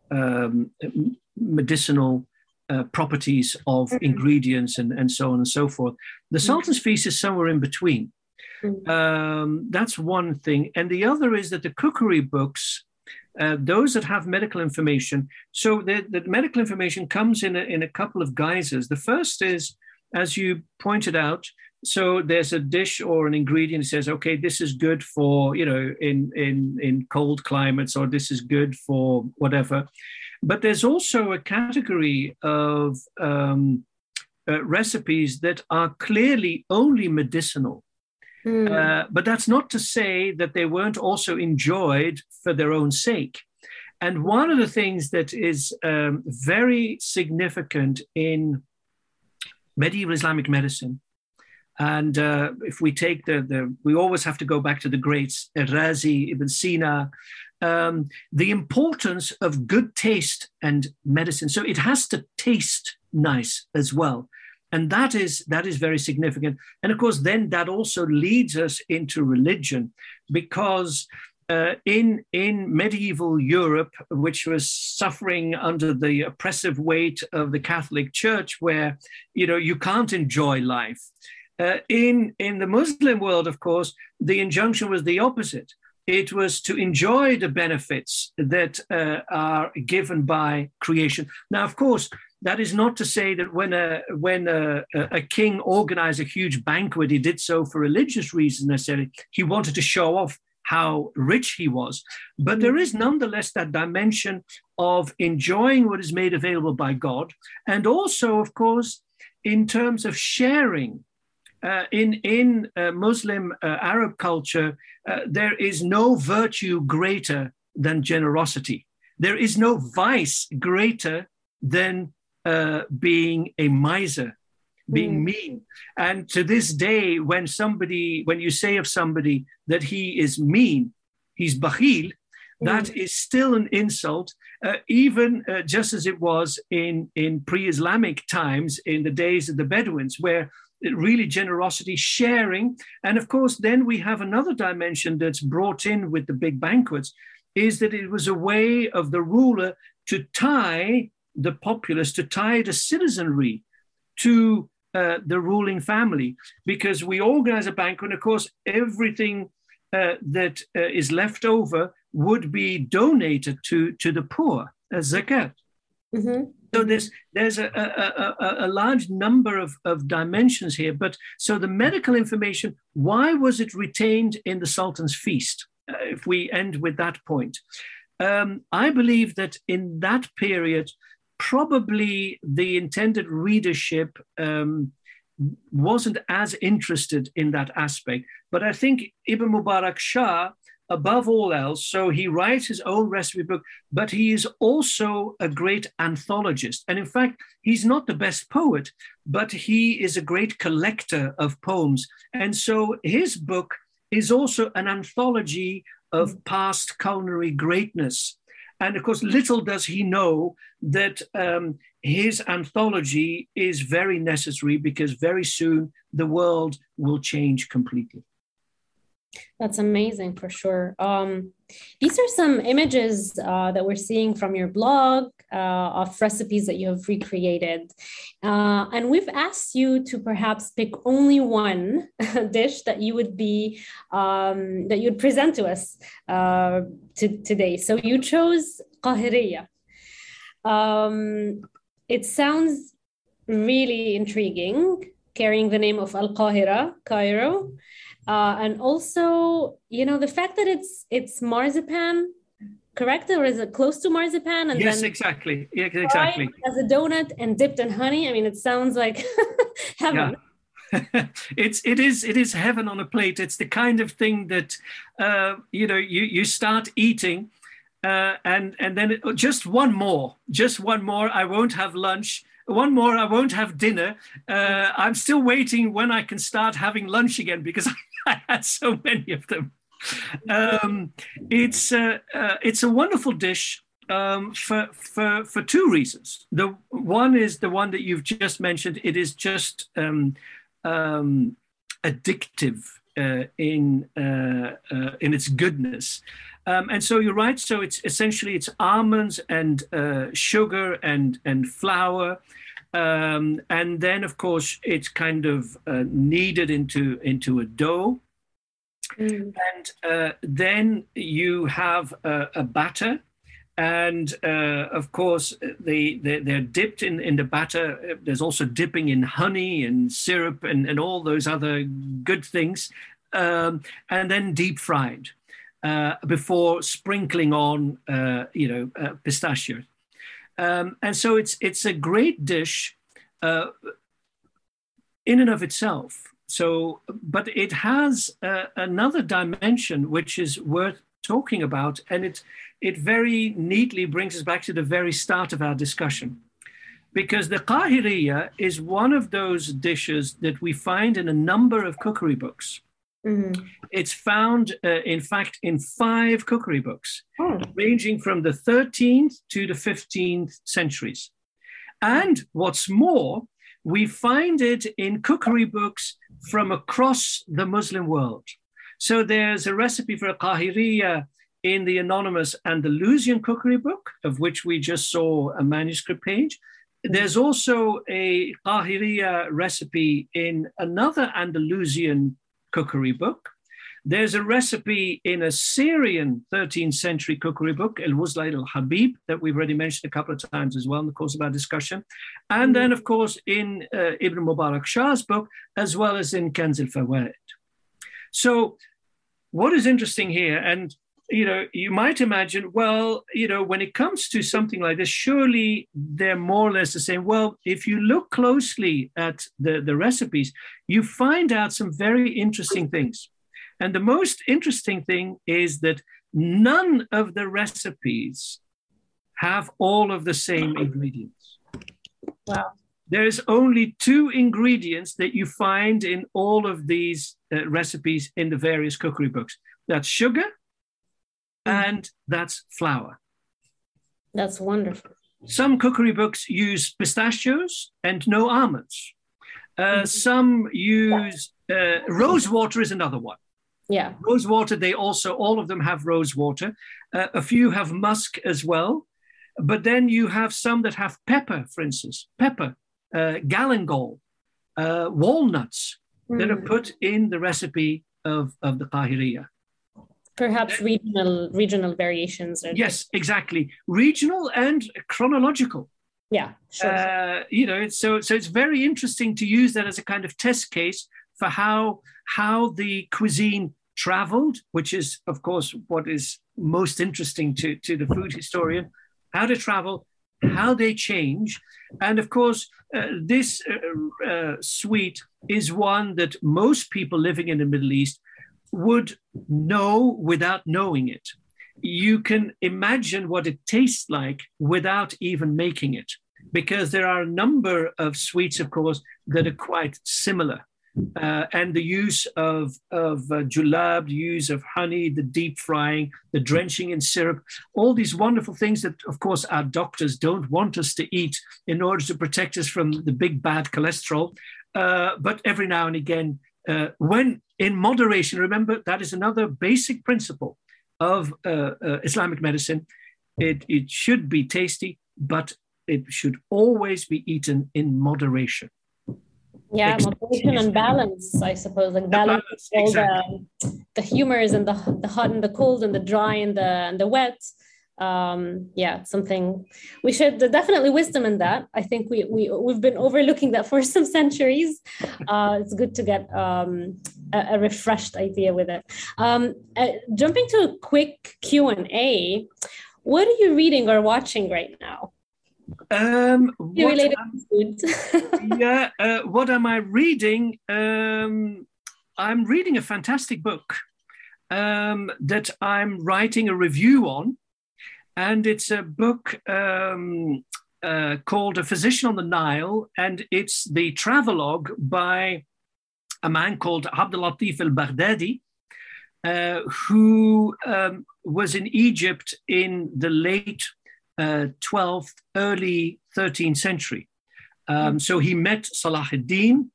um, medicinal uh, properties of mm-hmm. ingredients and, and so on and so forth. The mm-hmm. Sultan's Feast is somewhere in between. Mm-hmm. Um, that's one thing. And the other is that the cookery books, uh, those that have medical information, so the, the medical information comes in a, in a couple of guises. The first is, as you pointed out, so there's a dish or an ingredient that says okay this is good for you know in in in cold climates or this is good for whatever but there's also a category of um, uh, recipes that are clearly only medicinal. Mm. Uh, but that's not to say that they weren't also enjoyed for their own sake. And one of the things that is um, very significant in medieval Islamic medicine And uh, if we take the, the, we always have to go back to the greats, Razi, Ibn Sina, um, the importance of good taste and medicine. So it has to taste nice as well. And that is that is very significant. And of course, then that also leads us into religion, because uh, in in medieval Europe, which was suffering under the oppressive weight of the Catholic Church, where you know you can't enjoy life. Uh, in in the Muslim world, of course, the injunction was the opposite. It was to enjoy the benefits that uh, are given by creation. Now, of course, that is not to say that when a when a, a king organized a huge banquet, he did so for religious reasons necessarily. He wanted to show off how rich he was. But there is nonetheless that dimension of enjoying what is made available by God, and also, of course, in terms of sharing. Uh, in in uh, Muslim uh, Arab culture, uh, there is no virtue greater than generosity. There is no vice greater than uh, being a miser, being mm. mean. And to this day, when somebody, when you say of somebody that he is mean, he's bakhil, mm. that is still an insult, uh, even uh, just as it was in, in pre Islamic times, in the days of the Bedouins, where really generosity, sharing. And of course, then we have another dimension that's brought in with the big banquets is that it was a way of the ruler to tie the populace, to tie the citizenry to uh, the ruling family, because we organize a banquet, and of course, everything uh, that uh, is left over would be donated to, to the poor as zakat. Mm-hmm. So there's there's a, a, a, a, large number of, of dimensions here. But so the medical information, why was it retained in the Sultan's feast? Uh, if we end with that point, um, I believe that in that period, probably the intended readership um, wasn't as interested in that aspect. But I think Ibn Mubarak Shah, above all else, so he writes his own recipe book, but he is also a great anthologist. And in fact, he's not the best poet, but he is a great collector of poems. And so his book is also an anthology of past culinary greatness. And of course, little does he know that um, his anthology is very necessary because very soon the world will change completely. That's amazing for sure. Um, these are some images uh, that we're seeing from your blog uh, of recipes that you have recreated. Uh, and we've asked you to perhaps pick only one dish that you would be, um, that you'd present to us uh, to, today. So you chose Qahiriya. Um, it sounds really intriguing, carrying the name of Al Qahira, Cairo. Uh, and also, you know, the fact that it's it's marzipan, correct? Or is it close to marzipan? And yes, exactly. Yeah, exactly. As a donut and dipped in honey. I mean, it sounds like heaven. It's it is it is heaven on a plate. It's the kind of thing that uh, you know you you start eating, uh, and and then it, just one more, just one more. I won't have lunch one more, I won't have dinner. Uh, I'm still waiting when I can start having lunch again because I had so many of them. Um, it's uh, uh, it's a wonderful dish um, for for for two reasons. The one is the one that you've just mentioned. It is just um, um addictive uh, in uh, uh, in its goodness. Um, and so you're right. So it's essentially it's almonds and uh, sugar and and flour, um, and then of course it's kind of uh, kneaded into into a dough. Mm. And uh, then you have a, a batter, and uh, of course they, they they're dipped in in the batter. There's also dipping in honey and syrup and and all those other good things, um, and then deep fried uh, before sprinkling on, uh, you know, uh, pistachio. Um, and so it's it's a great dish uh, in and of itself. So, but it has uh, another dimension which is worth talking about, and it it very neatly brings us back to the very start of our discussion. because the qahiriya is one of those dishes that we find in a number of cookery books. Mm-hmm. It's found, uh, in fact, in five cookery books, oh. ranging from the 13th to the 15th centuries. And what's more, we find it in cookery books from across the Muslim world. So there's a recipe for a qahiriya in the anonymous Andalusian cookery book, of which we just saw a manuscript page. There's also a qahiriya recipe in another Andalusian cookery book. There's a recipe in a Syrian 13th century cookery book, Al Wusla ila al Habib, that we've already mentioned a couple of times as well in the course of our discussion. And then, of course, in uh, Ibn Mubarak Shah's book, as well as in Kanz al Fawaid. So, what is interesting here, and you know, you might imagine, well, you know, when it comes to something like this, surely they're more or less the same. Well, if you look closely at the, the recipes, you find out some very interesting things. And the most interesting thing is that none of the recipes have all of the same ingredients. Wow. There's only two ingredients that you find in all of these uh, recipes in the various cookery books that's sugar. And that's flour. That's wonderful. Some cookery books use pistachios and no almonds. Uh, mm-hmm. Some use uh, rose water is another one. Yeah. Rose water, they also, all of them have rose water. Uh, a few have musk as well. But then you have some that have pepper, for instance, pepper, uh, galangal, uh, walnuts mm. that are hmm. put in the recipe of, of the qahiriya. Perhaps regional regional variations. yes, exactly. Regional and chronological. Yeah, sure. Uh, you know, so so it's very interesting to use that as a kind of test case for how how the cuisine traveled, which is, of course, what is most interesting to, to the food historian, how to travel, how they change. And of course, uh, this uh, uh, sweet is one that most people living in the Middle East would know without knowing it. You can imagine what it tastes like without even making it, because there are a number of sweets, of course, that are quite similar uh, and the use of, of uh, julab, the use of honey, the deep frying, the drenching in syrup, all these wonderful things that, of course, our doctors don't want us to eat in order to protect us from the big bad cholesterol. Uh, but every now and again, uh, when in moderation, remember that is another basic principle of uh, uh, Islamic medicine. It, it should be tasty, but it should always be eaten in moderation yeah moderation and balance i suppose like balance, balance all exactly. the the humors and the the hot and the cold and the dry and the and the wet um yeah something we should definitely wisdom in that. I think we, we we've been overlooking that for some centuries. Uh it's good to get um a, a refreshed idea with it. Um uh, jumping to a quick q and a what are you reading or watching right now? Um, related food. yeah, uh, what am I reading? Um, I'm reading a fantastic book um, that I'm writing a review on, and it's a book um, uh, called A Physician on the Nile, and it's the travelogue by a man called Abdul Latif al Baghdadi. Uh, who um, was in Egypt in the late 12th, uh, early 13th century. Um, so he met Salah ad-Din,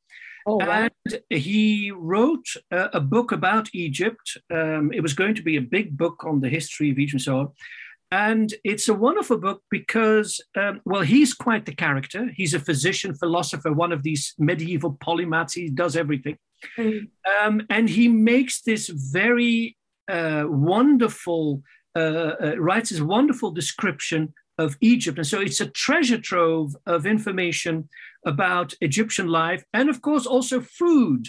oh, wow. and he wrote a, a, book about Egypt. Um, it was going to be a big book on the history of Egypt and so on. And it's a wonderful book because, um, well, he's quite the character. He's a physician, philosopher, one of these medieval polymaths. He does everything. Mm. Um, and he makes this very uh, wonderful uh, uh, writes this wonderful description of Egypt. And so it's a treasure trove of information about Egyptian life and, of course, also food.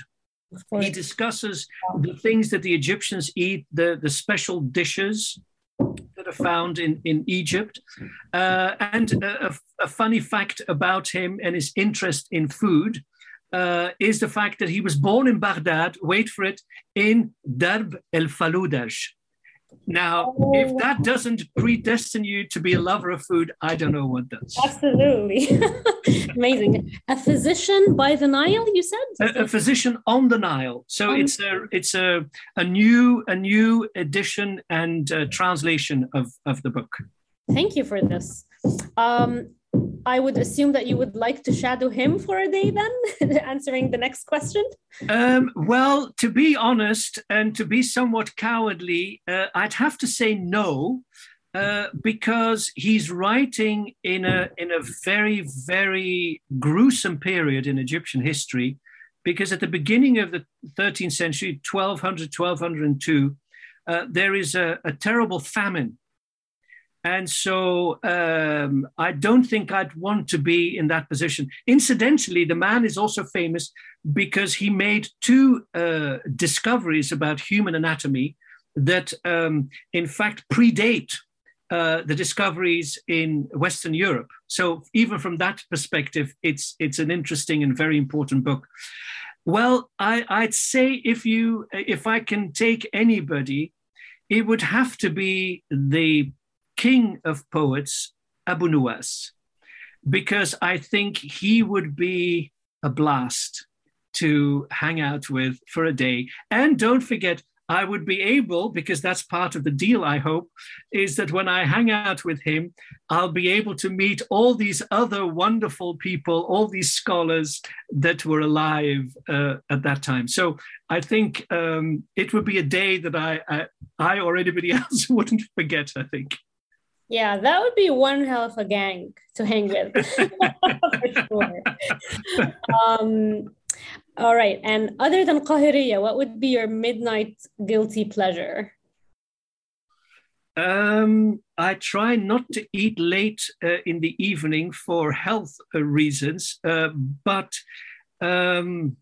He discusses the things that the Egyptians eat, the, the special dishes are found in, in Egypt. Uh, and a, a, funny fact about him and his interest in food uh, is the fact that he was born in Baghdad, wait for it, in Darb el Faludaj, Now, oh. if that doesn't predestine you to be a lover of food, I don't know what does. Absolutely. Amazing. A physician by the Nile, you said? A, a physician on the Nile. So um, it's a it's a, a new a new edition and uh, translation of, of the book. Thank you for this. Um, I would assume that you would like to shadow him for a day then, answering the next question. Um, well, to be honest and to be somewhat cowardly, uh, I'd have to say no. Uh, because he's writing in a in a very very gruesome period in Egyptian history, because at the beginning of the 13th century, 1200 1202, uh, there is a, a terrible famine and so um, I don't think I'd want to be in that position. Incidentally, the man is also famous because he made two uh, discoveries about human anatomy that, um, in fact, predate uh, the discoveries in Western Europe. So even from that perspective, it's it's an interesting and very important book. Well, I, I'd say if you if I can take anybody, it would have to be the king of poets, Abu Nuwas, because I think he would be a blast to hang out with for a day. And don't forget, I would be able, because that's part of the deal, I hope, is that when I hang out with him, I'll be able to meet all these other wonderful people, all these scholars that were alive uh, at that time. So I think um, it would be a day that I, I, I or anybody else wouldn't forget, I think. Yeah, that would be one hell of a gang to hang with. For sure. Um, all right. And other than Qahiriya, what would be your midnight guilty pleasure? Um, I try not to eat late uh, in the evening for health uh, reasons, uh, but um,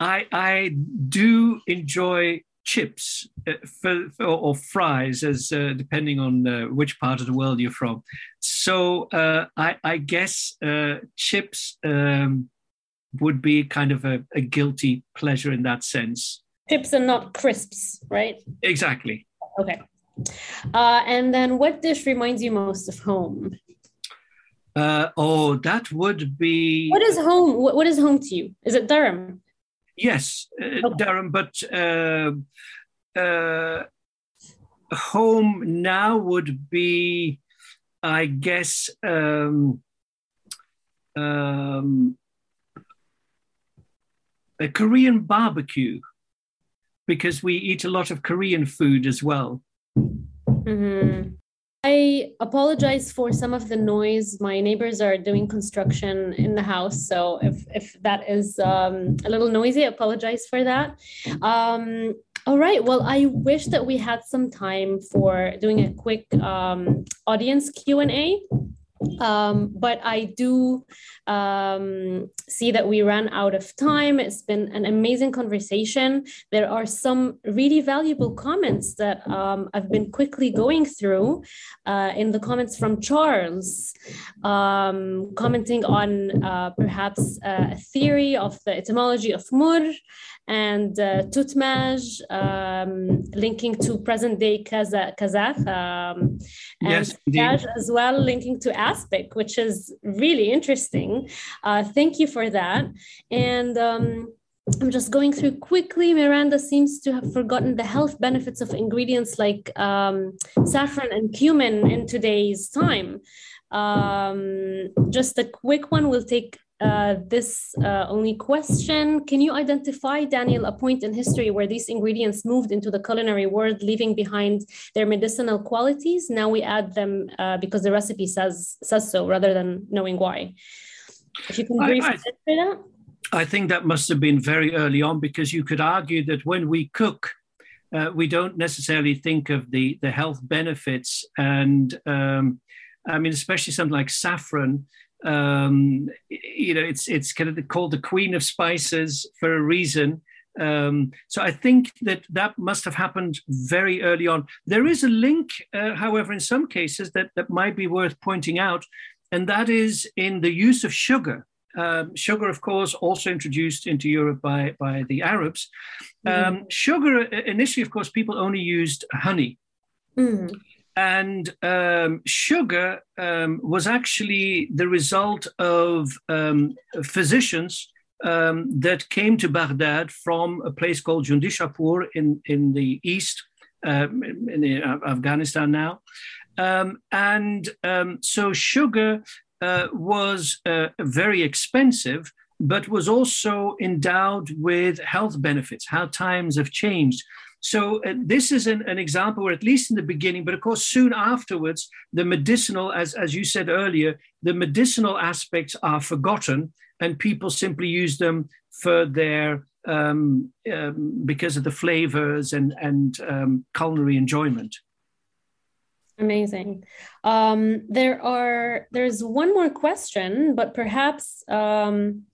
I, I do enjoy chips uh, for, for, or fries, as uh, depending on uh, which part of the world you're from. So uh, I, I, guess uh, chips um, would be kind of a, a, guilty pleasure in that sense. Chips are not crisps, right? Exactly. Okay. Uh, and then, what dish reminds you most of home? oh, that would be. What is home? What, what is home to you? Is it Durham? Yes, uh, Durham, but uh, uh, home now would be, I guess, um, um, a Korean barbecue because we eat a lot of Korean food as well. Mm-hmm. I apologize for some of the noise. My neighbors are doing construction in the house, so if if that is um, a little noisy, I apologize for that. Um, all right. Well, I wish that we had some time for doing a quick um, audience Q and A. Um, but I do um, see that we ran out of time. It's been an amazing conversation. There are some really valuable comments that um, I've been quickly going through uh, in the comments from Charles, um, commenting on uh, perhaps a theory of the etymology of mur and uh, Tutmaj, um, linking to present day Kazakh, um, and yes, as well, linking to Aspic, which is really interesting. Uh, thank you for that. And um, I'm just going through quickly. Miranda seems to have forgotten the health benefits of ingredients like um, saffron and cumin in today's time. Um, just a quick one We'll take uh, this uh, only question. Can you identify, Daniel, a point in history where these ingredients moved into the culinary world, leaving behind their medicinal qualities? Now we add them uh, because the recipe says says so, rather than knowing why. If you can briefly answer that. I think that must have been very early on because you could argue that when we cook, uh, we don't necessarily think of the the health benefits, and um, I mean, especially something like saffron um, you know, it's it's kind of called the queen of spices for a reason. Um, so I think that that must have happened very early on. There is a link, uh, however, in some cases that that might be worth pointing out, and that is in the use of sugar Um, sugar, of course, also introduced into Europe by, by the Arabs. Mm-hmm. Um, sugar, initially, of course, people only used honey. Mm-hmm. And um, sugar um, was actually the result of um, physicians um, that came to Baghdad from a place called Jundishapur in, in the east, um, in uh, Afghanistan now. Um, and so sugar uh, was uh, very expensive, but was also endowed with health benefits, how times have changed. So uh, this is an, an, example where, at least in the beginning, but of course soon afterwards, the medicinal, as, as you said earlier, the medicinal aspects are forgotten and people simply use them for their um, um, because of the flavors and and um, culinary enjoyment. Amazing. Um, there are there's one more question, but perhaps um,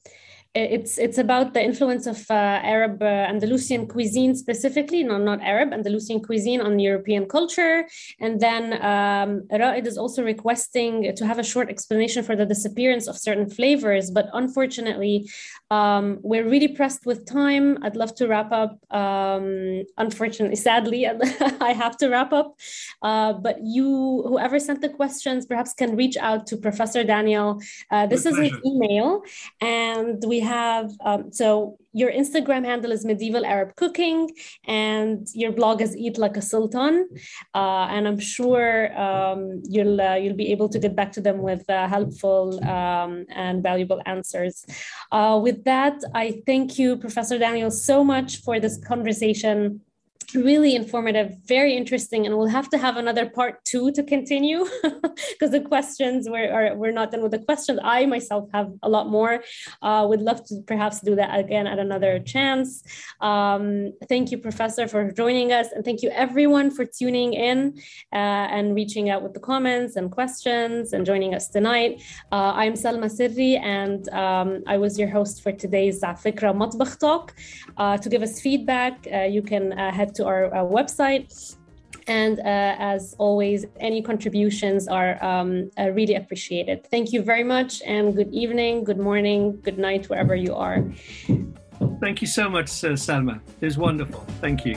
it's it's about the influence of uh, Arab uh, Andalusian cuisine specifically, no, not Arab Andalusian cuisine on European culture. And then um, Raed is also requesting to have a short explanation for the disappearance of certain flavors. But unfortunately, um, we're really pressed with time. I'd love to wrap up. Um, unfortunately, sadly, I have to wrap up. Uh, but you, whoever sent the questions, perhaps can reach out to Professor Daniel. Uh, this with is pleasure. his email, and we have um, so your Instagram handle is medieval Arab cooking, and your blog is Eat Like a Sultan. Uh, and I'm sure um, you'll uh, you'll be able to get back to them with uh, helpful um, and valuable answers. Uh, with that, I thank you, Professor Daniel, so much for this conversation really informative, very interesting, and we'll have to have another part two to continue because the questions we're, we're not done with the questions. I myself have a lot more. Uh, would love to perhaps do that again at another chance. Um, thank you, Professor, for joining us, and thank you everyone for tuning in uh, and reaching out with the comments and questions and joining us tonight. Uh, I'm Salma Serry, and um, I was your host for today's Fikra Matbakh Talk. Uh, to give us feedback, uh, you can uh, head to to our, our website. And uh, as always, any contributions are um, uh, really appreciated. Thank you very much, and good evening, good morning, good night, wherever you are. Thank you so much, uh, Salma. It was wonderful. Thank you.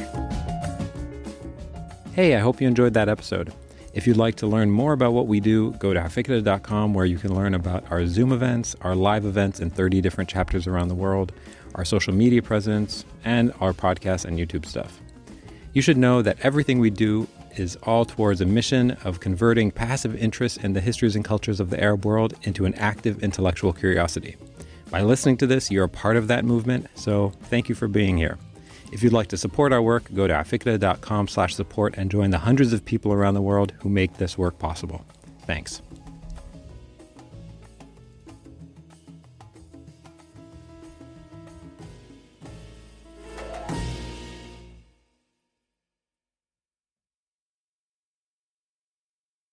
Hey, I hope you enjoyed that episode. If you'd like to learn more about what we do, go to afikra.com where you can learn about our Zoom events, our live events in 30 different chapters around the world, our social media presence, and our podcast and YouTube stuff. You should know that everything we do is all towards a mission of converting passive interest in the histories and cultures of the Arab world into an active intellectual curiosity. By listening to this, you're a part of that movement, so thank you for being here. If you'd like to support our work, go to afikra.com slash support and join the hundreds of people around the world who make this work possible. Thanks.